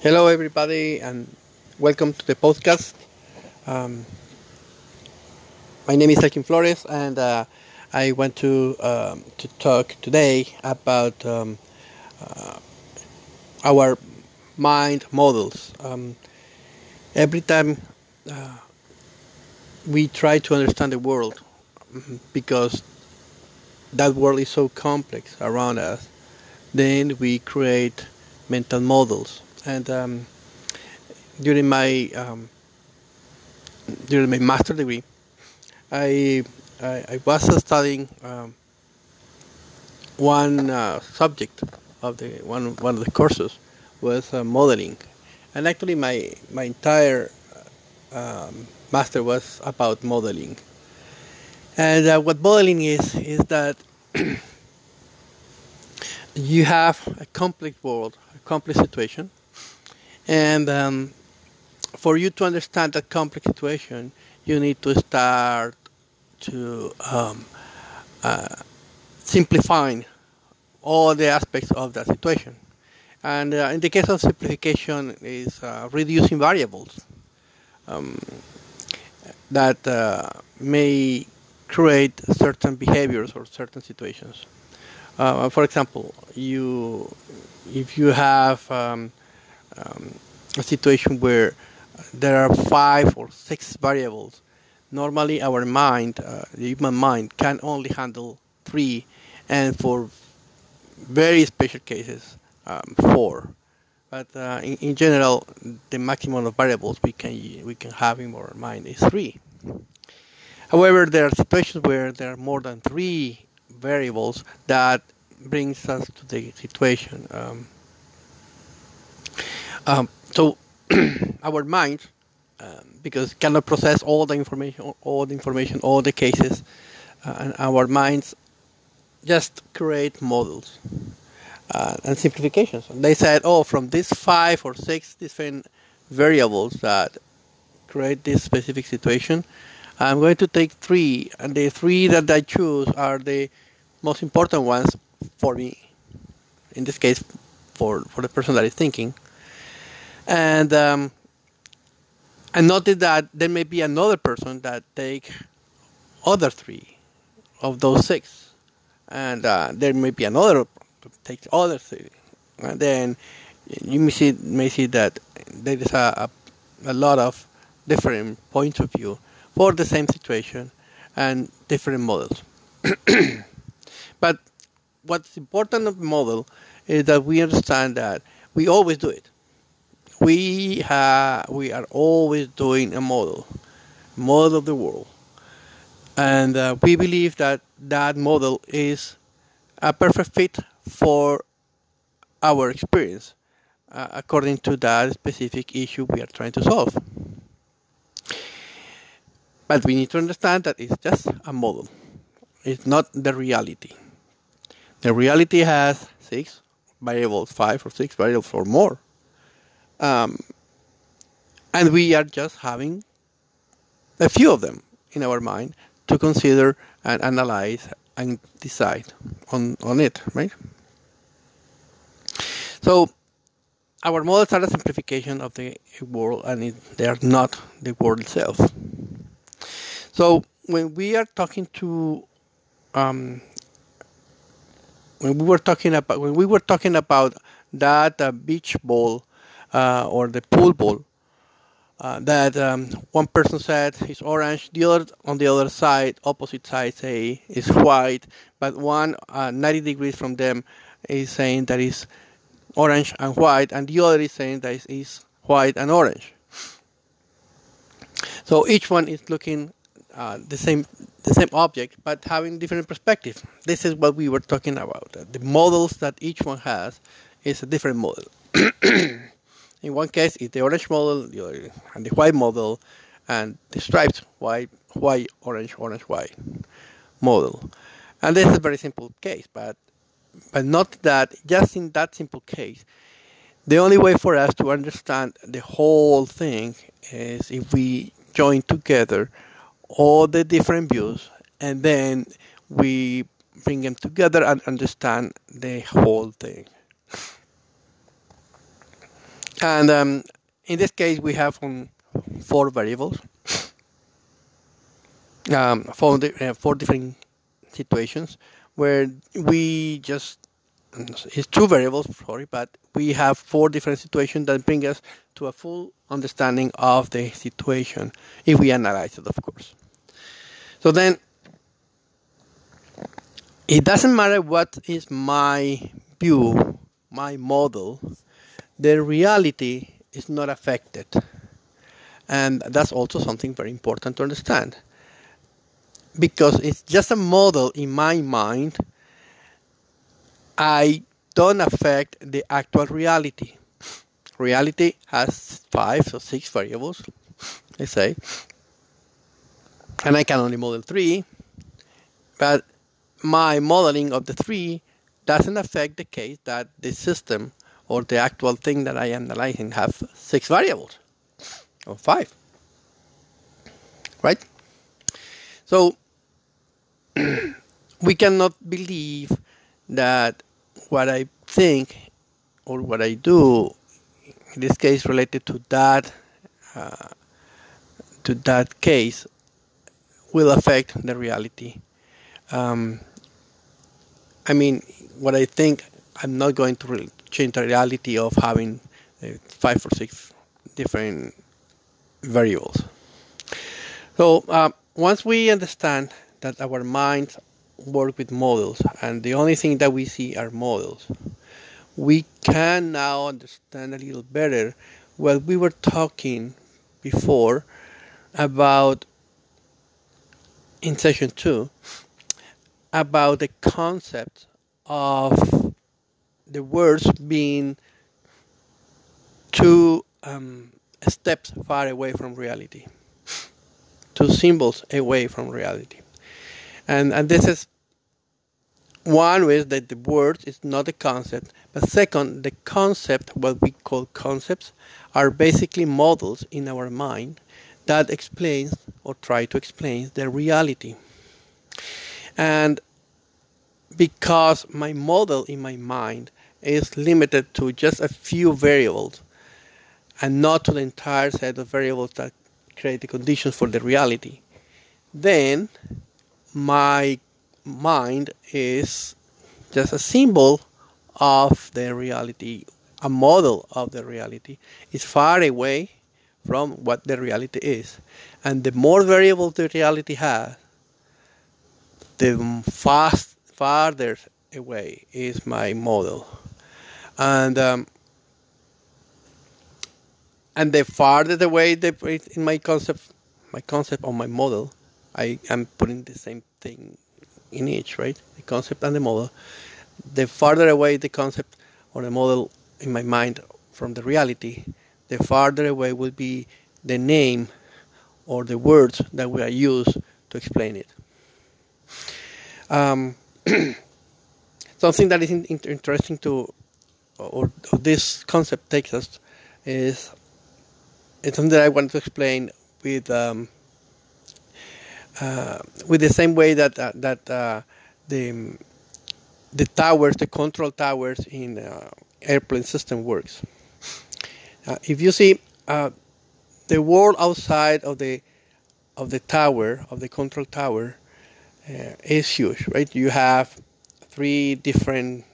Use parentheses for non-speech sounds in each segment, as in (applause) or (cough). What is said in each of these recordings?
Hello, everybody, and welcome to the podcast. Um, my name is Elkin Flores, and uh, I want to um, to talk today about um, uh, our mind models. Um, every time uh, we try to understand the world, because that world is so complex around us, then we create mental models and um, during my um, during my master degree, I I, I was studying um, one uh, subject of the one one of the courses was uh, modeling, and actually my my entire um, master was about modeling. And uh, what modeling is is that (clears throat) you have a complex world, a complex situation, and um, for you to understand that complex situation, you need to start to um, uh, simplifying all the aspects of that situation. And uh, in the case of simplification, is uh, reducing variables um, that uh, may create certain behaviors or certain situations. Uh, for example, you if you have um, um, a situation where there are five or six variables. Normally, our mind, uh, the human mind, can only handle three, and for very special cases, um, four. But uh, in, in, general, the maximum of variables we can we can have in our mind is three. However, there are situations where there are more than three variables that brings us to the situation. Um, um, so (clears throat) our mind, um, because cannot process all the information, all the information, all the cases, uh, and our minds just create models uh, and simplifications. And they said, oh, from these five or six different variables that create this specific situation, I'm going to take three, and the three that I choose are the most important ones for me. In this case, for for the person that is thinking and um, I noted that there may be another person that take other three of those six, and uh, there may be another take other three, and then you may see may see that there is a, a, a lot of different points of view for the same situation and different models. (coughs) but what's important of model is that we understand that we always do it we have we are always doing a model model of the world. And uh, we believe that that model is a perfect fit for our experience uh, according to that specific issue we are trying to solve. But we need to understand that it's just a model. It's not the reality. The reality has six variables five or six variables or more um, and we are just having a few of them in our mind to consider and analyze and decide on, on it, right? So, our models are a simplification of the world and it, they are not the world itself. So, when we are talking to um, when we were talking about when we were talking about that uh, beach ball uh, or the pool ball. Uh, that um, one person said is orange, the other on the other side, opposite side, say is white, but one uh, 90 degrees from them is saying that is orange and white, and the other is saying that is, white and orange. So each one is looking uh, the same the same object, but having different perspective. This is what we were talking about. The models that each one has is a different model. (clears throat) In one case, it's the orange model, and the white model, and the striped white, white, orange, orange, white model. And this is a very simple case, but but not that just in that simple case. The only way for us to understand the whole thing is if we join together all the different views and then we bring them together and understand the whole thing. And um, in this case, we have um, four variables, um, four, uh, four different situations where we just it's two variables, sorry, but we have four different situations that bring us to a full understanding of the situation if we analyze it, of course. So then, it doesn't matter what is my view, my model, the reality is not affected. And that's also something very important to understand. Because it's just a model in my mind, I don't affect the actual reality. Reality has five or six variables, let's say, and I can only model three, but my modeling of the three doesn't affect the case that the system or the actual thing that I am analyzing have six variables or five. Right? So (clears throat) we cannot believe that what I think or what I do, in this case related to that uh, to that case, will affect the reality. Um, I mean, what I think, I'm not going to really change the reality of having uh, five or six different variables. So uh, once we understand that our minds work with models and the only thing that we see are models, we can now understand a little better what we were talking before about in session two about the concept of the words being two um, steps far away from reality, two symbols away from reality. And, and this is one way that the words is not a concept, but second, the concept, what we call concepts, are basically models in our mind that explains or try to explain the reality. And because my model in my mind is limited to just a few variables and not to the entire set of variables that create the conditions for the reality, then my mind is just a symbol of the reality, a model of the reality. It's far away from what the reality is. And the more variables the reality has, the fast farther away is my model. And um, and the farther away the in my concept my concept or my model, I am putting the same thing in each, right? The concept and the model. The farther away the concept or the model in my mind from the reality, the farther away will be the name or the words that we are used to explain it. Um, (clears throat) something that is in, in, interesting to, or, or, this concept takes us, is it's something that I want to explain with um, uh, with the same way that uh, that uh, the the towers, the control towers in uh, airplane system works. Uh, if you see uh, the world outside of the of the tower of the control tower is huge, right? You have three different,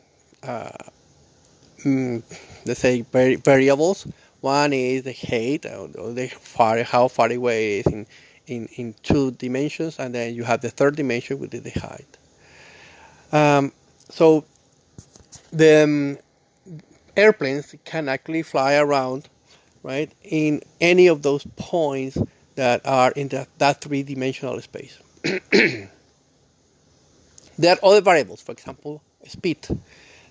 mm, let's say, vari- variables. One is the height, or the far, how far away it is in, in, in two dimensions, and then you have the third dimension, which is the height. Um, so the um, airplanes can actually fly around, right, in any of those points that are in the, that three-dimensional space. (clears throat) there are other variables, for example, speed.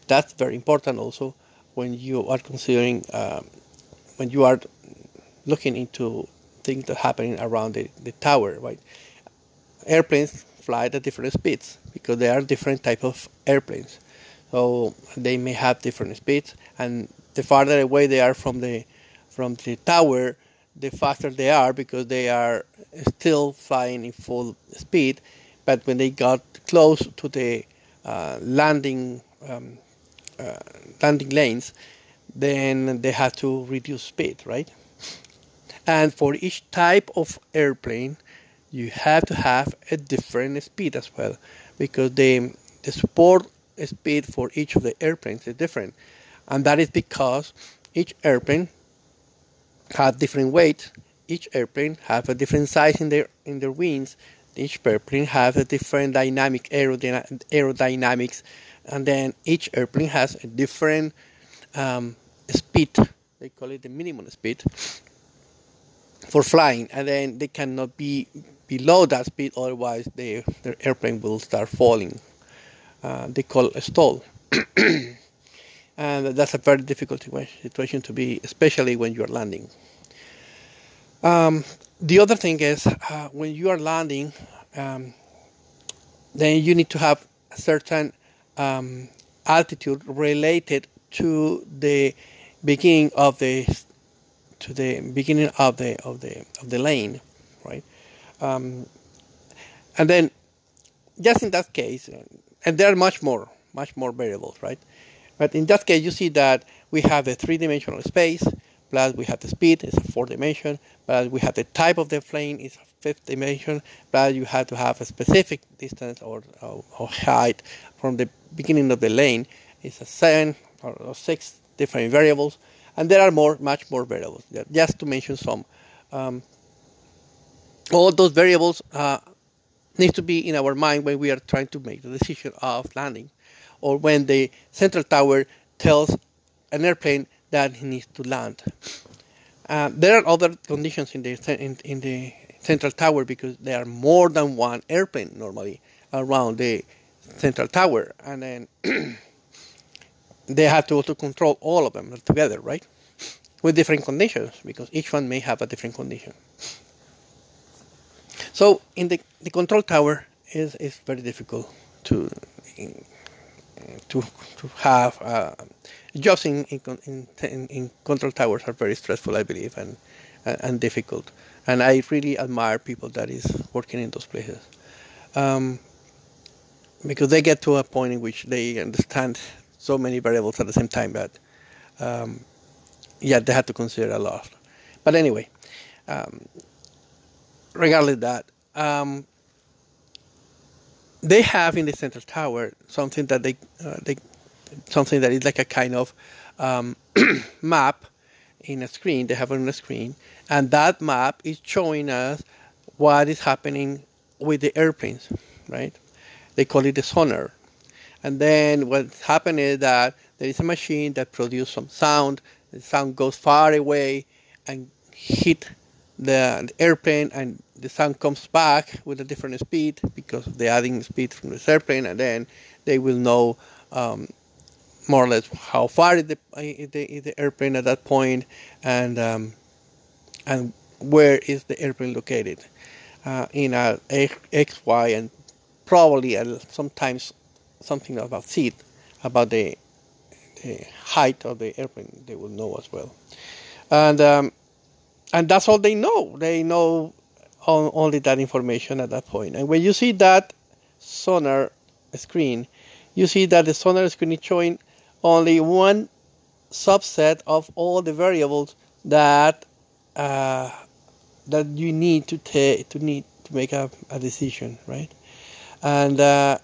That's very important also when you are considering, um, when you are looking into things that happening around the, the tower, right? Airplanes fly at different speeds because there are different type of airplanes. So they may have different speeds, and the farther away they are from the from the tower, the faster they are because they are still flying in full speed. But when they got close to the uh, landing um, uh, landing lanes, then they have to reduce speed, right? And for each type of airplane, you have to have a different speed as well, because the the support speed for each of the airplanes is different, and that is because each airplane has different weight. Each airplane has a different size in their in their wings. Each airplane has a different dynamic aerodynamics, and then each airplane has a different um, speed. They call it the minimum speed for flying, and then they cannot be below that speed, otherwise the their airplane will start falling. Uh, they call a stall. (coughs) and that's a very difficult situation to be, especially when you are landing. Um, the other thing is uh, when you are landing, um, then you need to have a certain um, altitude related to the beginning of the to the beginning of the of the of the lane, right? Um, and then, just in that case, and there are much more, much more variables, right? But in that case, you see that we have a three-dimensional space, plus we have the speed, it's a four dimension, plus we have the type of the plane, it's a fifth dimension, plus you have to have a specific distance or, or, or height from the beginning of the lane, it's a seven or, or, six different variables, and there are more, much more variables, just to mention some. Um, all those variables uh, need to be in our mind when we are trying to make the decision of landing or when the central tower tells an airplane that he needs to land. Uh, there are other conditions in the in, in, the central tower because there are more than one airplane normally around the central tower, and then (clears throat) they have to also control all of them together, right? With different conditions because each one may have a different condition. So in the, the control tower is is very difficult to to to have uh, jobs in in, in in control towers are very stressful, I believe, and and difficult. And I really admire people that is working in those places, um, because they get to a point in which they understand so many variables at the same time that, um, yeah, they have to consider a lot. But anyway, um, regardless that, um, they have in the central tower something that they uh, they something that is like a kind of um, (clears throat) map in a screen. They have it on a screen, and that map is showing us what is happening with the airplanes, right? They call it the sonar. And then what's happening is that there is a machine that produces some sound. The sound goes far away and hit the, the airplane, and the sound comes back with a different speed because of the adding speed from the airplane, and then they will know um, more or less how far is the, is the, is the airplane at that point, and um, and where is the airplane located uh, in a x, y, and probably a, sometimes something about seat, about the, the height of the airplane. They will know as well, and um, and that's all they know. They know only that information at that point. And when you see that sonar screen, you see that the sonar screen is showing only one subset of all the variables that uh, that you need to take to need to make a, a decision, right? And uh,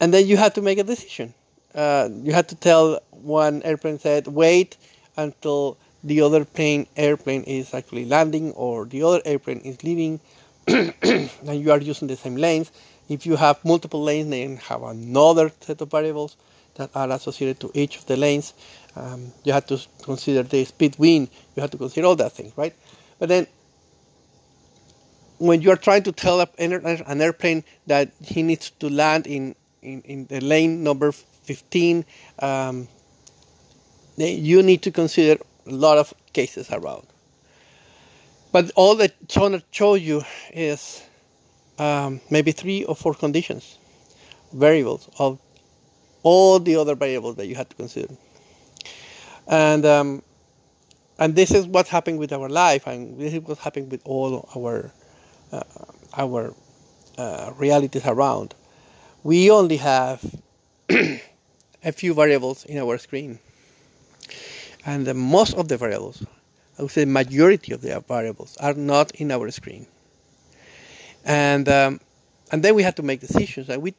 and then you have to make a decision. Uh, you have to tell one airplane said wait until the other plane airplane is actually landing or the other airplane is leaving (coughs) and you are using the same lanes if you have multiple lanes then have another set of variables that are associated to each of the lanes. Um, you have to consider the speed wind. You have to consider all that things right? But then when you are trying to tell an airplane that he needs to land in, in, in the lane number 15 um, you need to consider a lot of cases around. But all that Sonar shows you is um, maybe three or four conditions, variables of all the other variables that you have to consider. And um, and this is what's happening with our life, and this is what's happening with all our uh, our uh, realities around. We only have (clears throat) a few variables in our screen and the, most of the variables, I would say majority of the variables, are not in our screen. And um, and then we had to make decisions, and we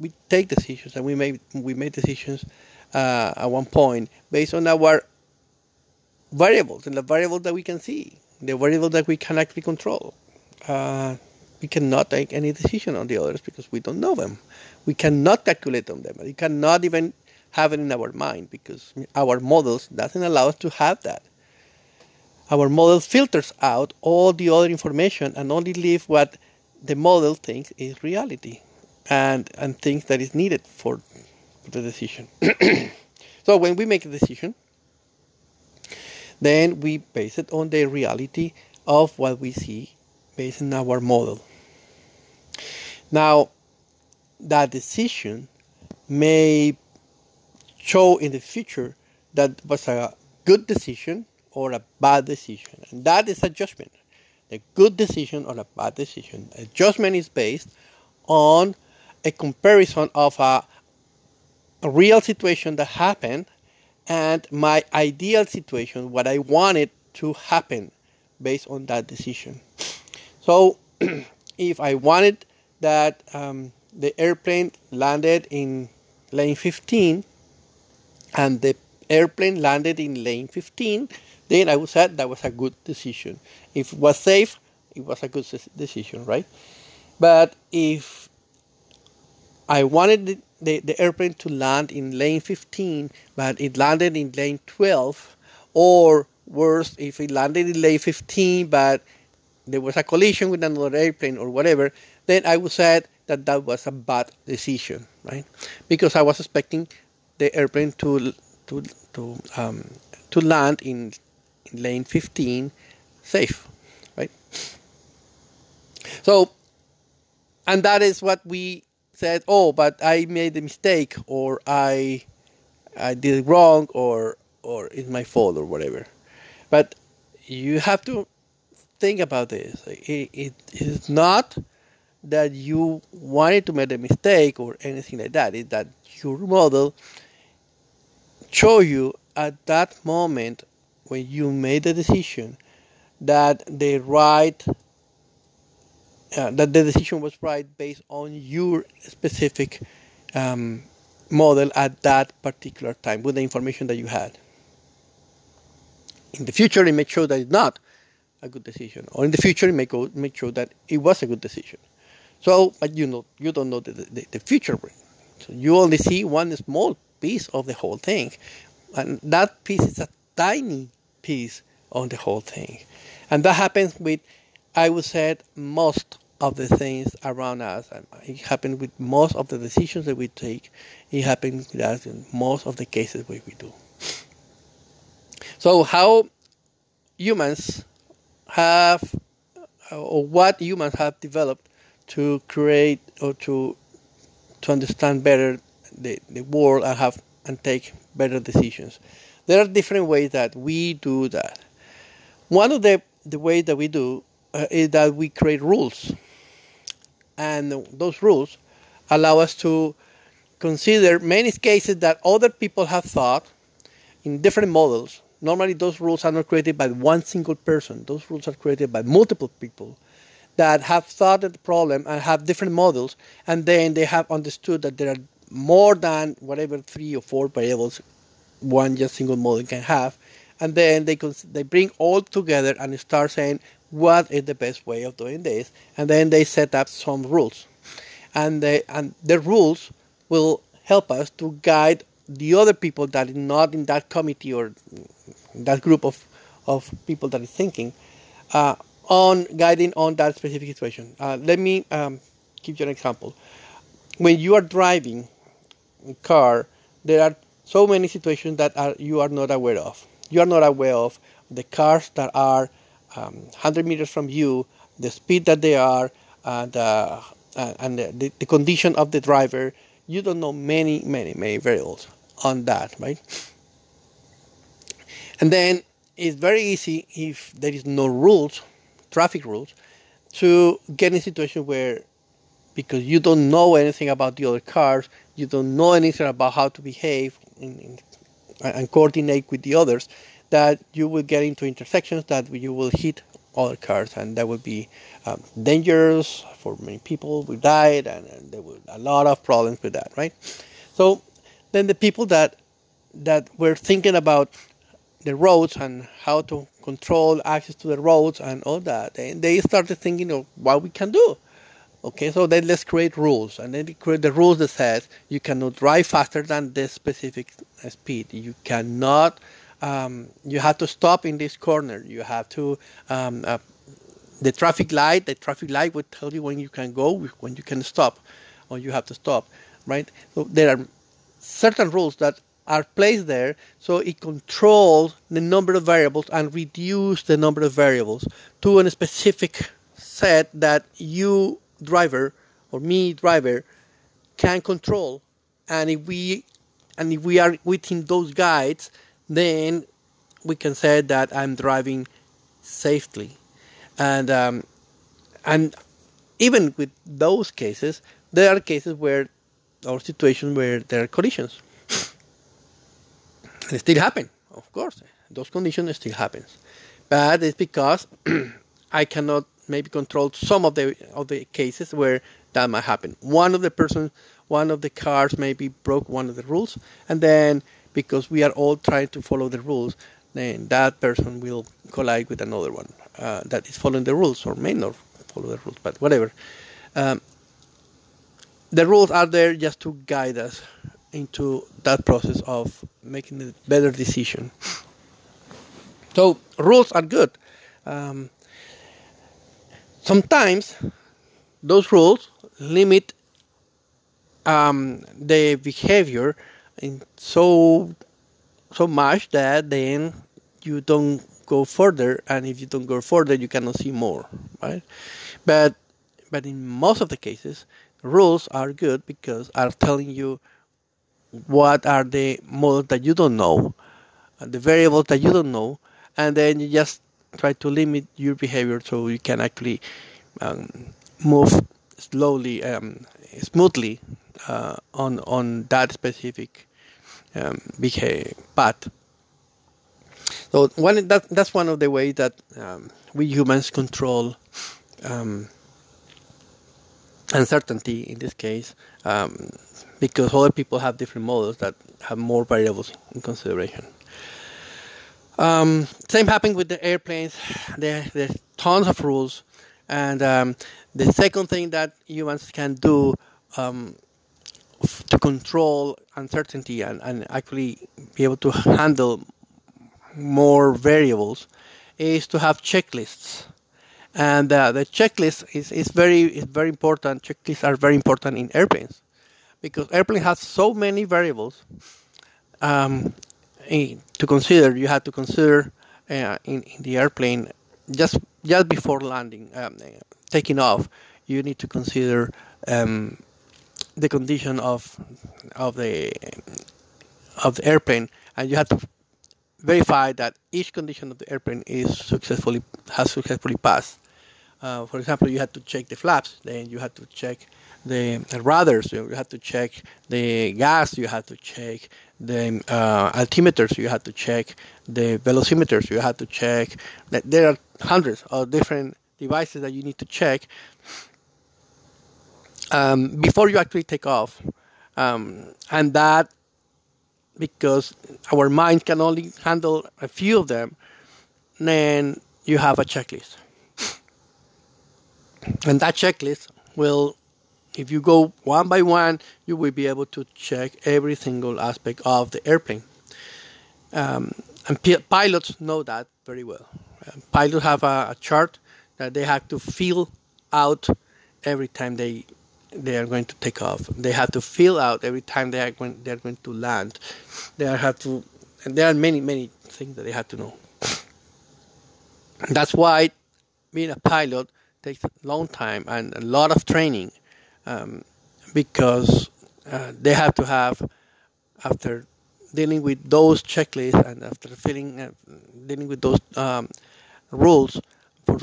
we take decisions, and we made we made decisions uh, at one point based on our variables and the variables that we can see, the variables that we can actually control. Uh, we cannot take any decision on the others because we don't know them. We cannot calculate on them. We cannot even have it in our mind because our models doesn't allow us to have that. Our model filters out all the other information and only leave what the model thinks is reality and and thinks that is needed for the decision. (coughs) so when we make a decision, then we base it on the reality of what we see based on our model. Now, that decision may show in the future that was a good decision or a bad decision, and that is a judgment. A good decision or a bad decision. A judgment is based on a comparison of a, a real situation that happened and my ideal situation, what I wanted to happen based on that decision. So, (clears throat) if I wanted that um, the airplane landed in lane 15 and the airplane landed in lane 15, then I would say that was a good decision. If it was safe, it was a good decision, right? But if I wanted the, the, the, airplane to land in lane 15, but it landed in lane 12, or worse, if it landed in lane 15, but there was a collision with another airplane or whatever, then I would say that that was a bad decision, right? Because I was expecting the airplane to to to um, to land in, in lane 15 safe, right? So, and that is what we said. Oh, but I made a mistake, or I I did it wrong, or or it's my fault, or whatever. But you have to think about this. It, it is not that you wanted to make a mistake or anything like that. It's that your model show you at that moment when you made the decision that the right uh, that the decision was right based on your specific um, model at that particular time with the information that you had. In the future, it may show that it's not a good decision, or in the future, it may go make sure that it was a good decision. So, but you know, you don't know the, the, the future. So you only see one small piece of the whole thing, and that piece is a tiny piece on the whole thing, and that happens with, I would say, most of the things around us, and it happens with most of the decisions that we take. It happens with us in most of the cases where we do. So, how humans have, or what humans have developed to create or to to understand better the, the world and have and take better decisions. There are different ways that we do that. One of the the ways that we do uh, is that we create rules, and those rules allow us to consider many cases that other people have thought in different models. Normally, those rules are not created by one single person. Those rules are created by multiple people that have thought of the problem and have different models, and then they have understood that there are more than whatever three or four variables one just single model can have, and then they they bring all together and start saying what is the best way of doing this, and then they set up some rules, and they and the rules will help us to guide the other people that is not in that committee or that group of of people that is thinking. Uh, on guiding on that specific situation. Uh, let me um, give you an example. When you are driving a car, there are so many situations that are, you are not aware of. You are not aware of the cars that are um, 100 meters from you, the speed that they are, and, uh, and the, the condition of the driver. You don't know many, many, many variables on that, right? And then it's very easy if there is no rules traffic rules to get in a situation where because you don't know anything about the other cars, you don't know anything about how to behave in, in, and coordinate with the others, that you will get into intersections that you will hit other cars, and that would be um, dangerous for many people. We died, and, and there were a lot of problems with that, right? So then the people that that were thinking about the roads and how to control access to the roads and all that, they, they started thinking of what we can do. Okay, so then let's create rules, and then create the rules that says you cannot drive faster than this specific speed. You cannot. Um, you have to stop in this corner. You have to. Um, uh, the traffic light. The traffic light would tell you when you can go, when you can stop, or you have to stop. Right. So there are certain rules that are placed there so it controls the number of variables and reduce the number of variables to a specific set that you driver or me driver can control. And if we and if we are within those guides then we can say that I'm driving safely. And um, and even with those cases there are cases where or situations where there are collisions. It still happen of course. Those conditions still happens but it's because (clears throat) I cannot maybe control some of the of the cases where that might happen. One of the person, one of the cars maybe broke one of the rules, and then because we are all trying to follow the rules, then that person will collide with another one uh, that is following the rules or may not follow the rules, but whatever. Um, the rules are there just to guide us into that process of making a better decision. So rules are good. Um, sometimes those rules limit um, the behavior in so so much that then you don't go further and if you don't go further you cannot see more right? But but in most of the cases rules are good because are telling you what are the models that you don't know the variables that you don't know and then you just try to limit your behavior so you can actually um, move slowly, um, smoothly uh, on on that specific um, behavior path. So one that that's one of the ways that um, we humans control um, uncertainty in this case, um, because other people have different models that have more variables in consideration. Um, same happened with the airplanes. There, there's tons of rules, and um, the second thing that humans can do um, f- to control uncertainty and, and actually be able to handle more variables is to have checklists. And uh, the checklist is, is very is very important. Checklists are very important in airplanes because airplane has so many variables um, to consider. You have to consider uh, in, in the airplane just just before landing, um, taking off. You need to consider um, the condition of of the of the airplane, and you have to verify that each condition of the airplane is successfully has successfully passed. Uh, for example, you have to check the flaps, then you have to check the radars, you have to check the gas, you have to check the uh, altimeters, you have to check the velocimeters, you have to check. There are hundreds of different devices that you need to check um, before you actually take off, um, and that because our mind can only handle a few of them, then you have a checklist. And that checklist will, if you go one by one, you will be able to check every single aspect of the airplane. Um, and p- pilots know that very well. Um, pilots have a, a, chart that they have to fill out every time they they are going to take off. They have to fill out every time they are going they are going to land. They have to, and there are many many things that they have to know. That's why being a pilot takes a long time and a lot of training um, because uh, they have to have after dealing with those checklists and after uh, dealing with those um, rules for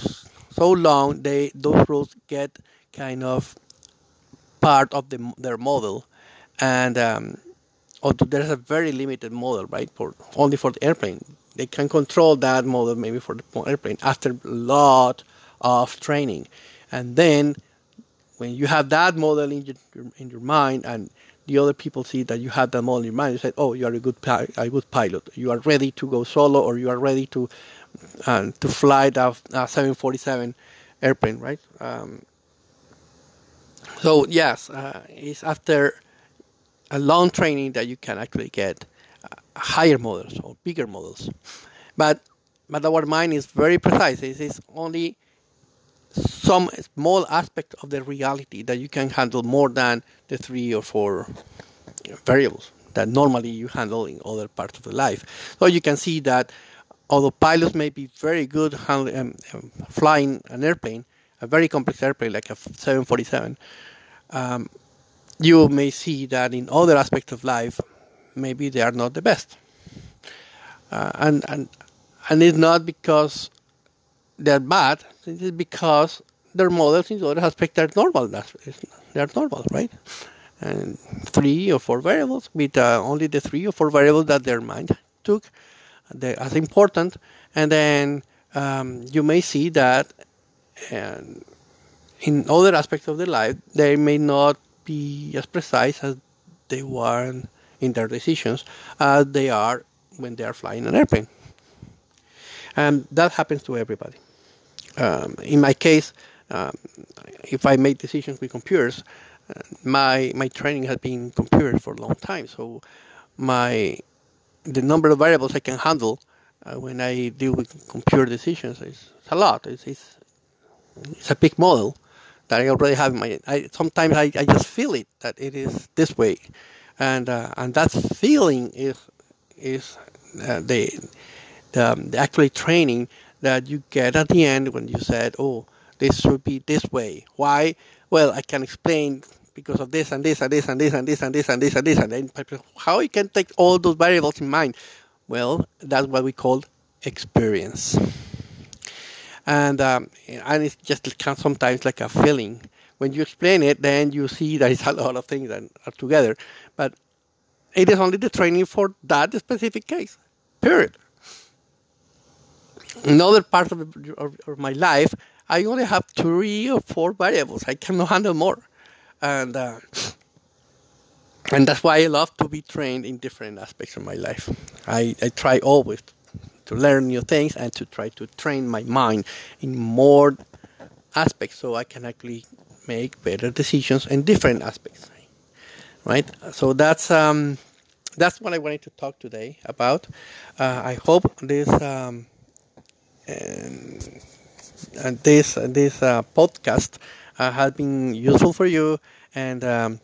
so long they those rules get kind of part of the, their model and um, there's a very limited model, right, for only for the airplane. They can control that model maybe for the airplane after a lot of training, and then when you have that model in your in your mind and the other people see that you have that model in your mind, you say, "Oh, you are a good a good pilot. You are ready to go solo, or you are ready to uh, to fly the 747 airplane, right?" Um, so yes, uh, it's after a long training that you can actually get uh, higher models or bigger models. But but our mind is very precise. It is only some small aspect of the reality that you can handle more than the three or four variables that normally you handle in other parts of the life. So you can see that although pilots may be very good um, um, flying an airplane, a very complex airplane like a 747, um, you may see that in other aspects of life, maybe they are not the best. Uh, and, and, and it's not because they're bad, it's because their models in other aspects are normal. That's, they're normal, right? And three or four variables with uh, only the three or four variables that their mind took as important. And then um, you may see that in other aspects of their life, they may not be as precise as they were in their decisions as they are when they are flying an airplane. And that happens to everybody. Um, in my case, um, if I make decisions with computers, uh, my my training has been computer for a long time. So my the number of variables I can handle uh, when I deal with computer decisions is a lot. It's, it's, it's a big model that I already have in my. I, sometimes I, I just feel it that it is this way, and uh, and that feeling is is uh, the, the the actually training that you get at the end when you said, oh, this should be this way. Why? Well, I can explain because of this and this and this and this and this and this and this and this and then how you can take all those variables in mind. Well, that's what we call experience and um, and it's just sometimes like a feeling. When you explain it, then you see that it's a lot of things that are together, but it is only the training for that specific case. Period. In other parts of, of, of my life, I only have three or four variables. I cannot handle more, and uh, and that's why I love to be trained in different aspects of my life. I, I try always to learn new things and to try to train my mind in more aspects so I can actually make better decisions in different aspects. Right? So that's um, that's what I wanted to talk today about. Uh, I hope this um, and this this uh, podcast uh, has been useful for you and um,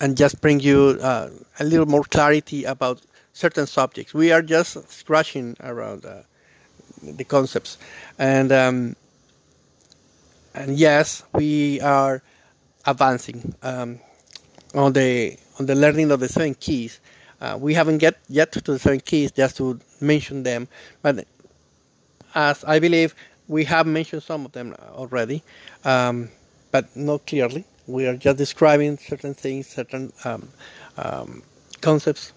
and just bring you uh, a little more clarity about certain subjects. We are just scratching around the concepts, and um, and yes, we are advancing um, on the on the learning of the seven keys. Uh, we haven't get yet to the seven keys just to mention them, but as I believe we have mentioned some of them already, um, but not clearly. We are just describing certain things, certain um, um, concepts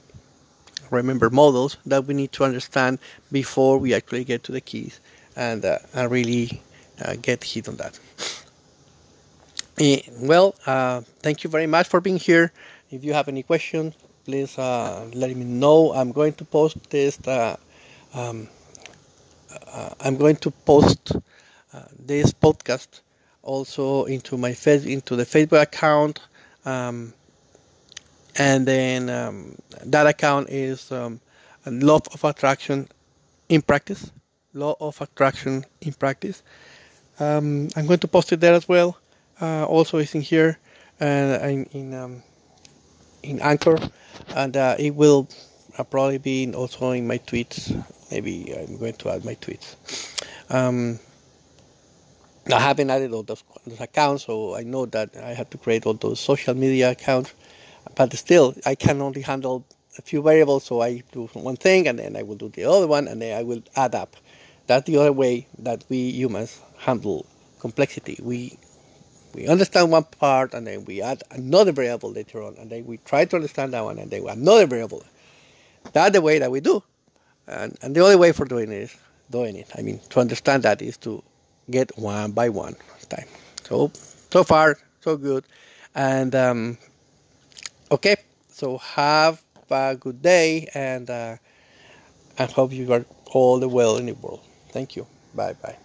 remember models that we need to understand before we actually get to the keys and, uh, and really uh, get hit on that. Uh, well, uh, thank you very much for being here. If you have any questions, please uh, let me know. I'm going to post this. Uh, I'm going to post this podcast also into my face into the Facebook account. Um, and then um, that account is um, law of attraction in practice law of attraction in practice um, i'm going to post it there as well uh, also it's in here and uh, in in, um, in anchor and uh, it will uh, probably be also in my tweets maybe i'm going to add my tweets um, I haven't added all those, those accounts, so I know that I have to create all those social media accounts but still, I can only handle a few variables, so I do one thing and then I will do the other one and then I will add up. That's the other way that we humans handle complexity. We we understand one part and then we add another variable later on, and then we try to understand that one and then another variable. That's the way that we do. And, and the only way for doing it is doing it. I mean, to understand that is to get one by one time. So, so far, so good. And, um, okay, so have a good day and uh, I hope you are all the well in the world. Thank you. Bye bye.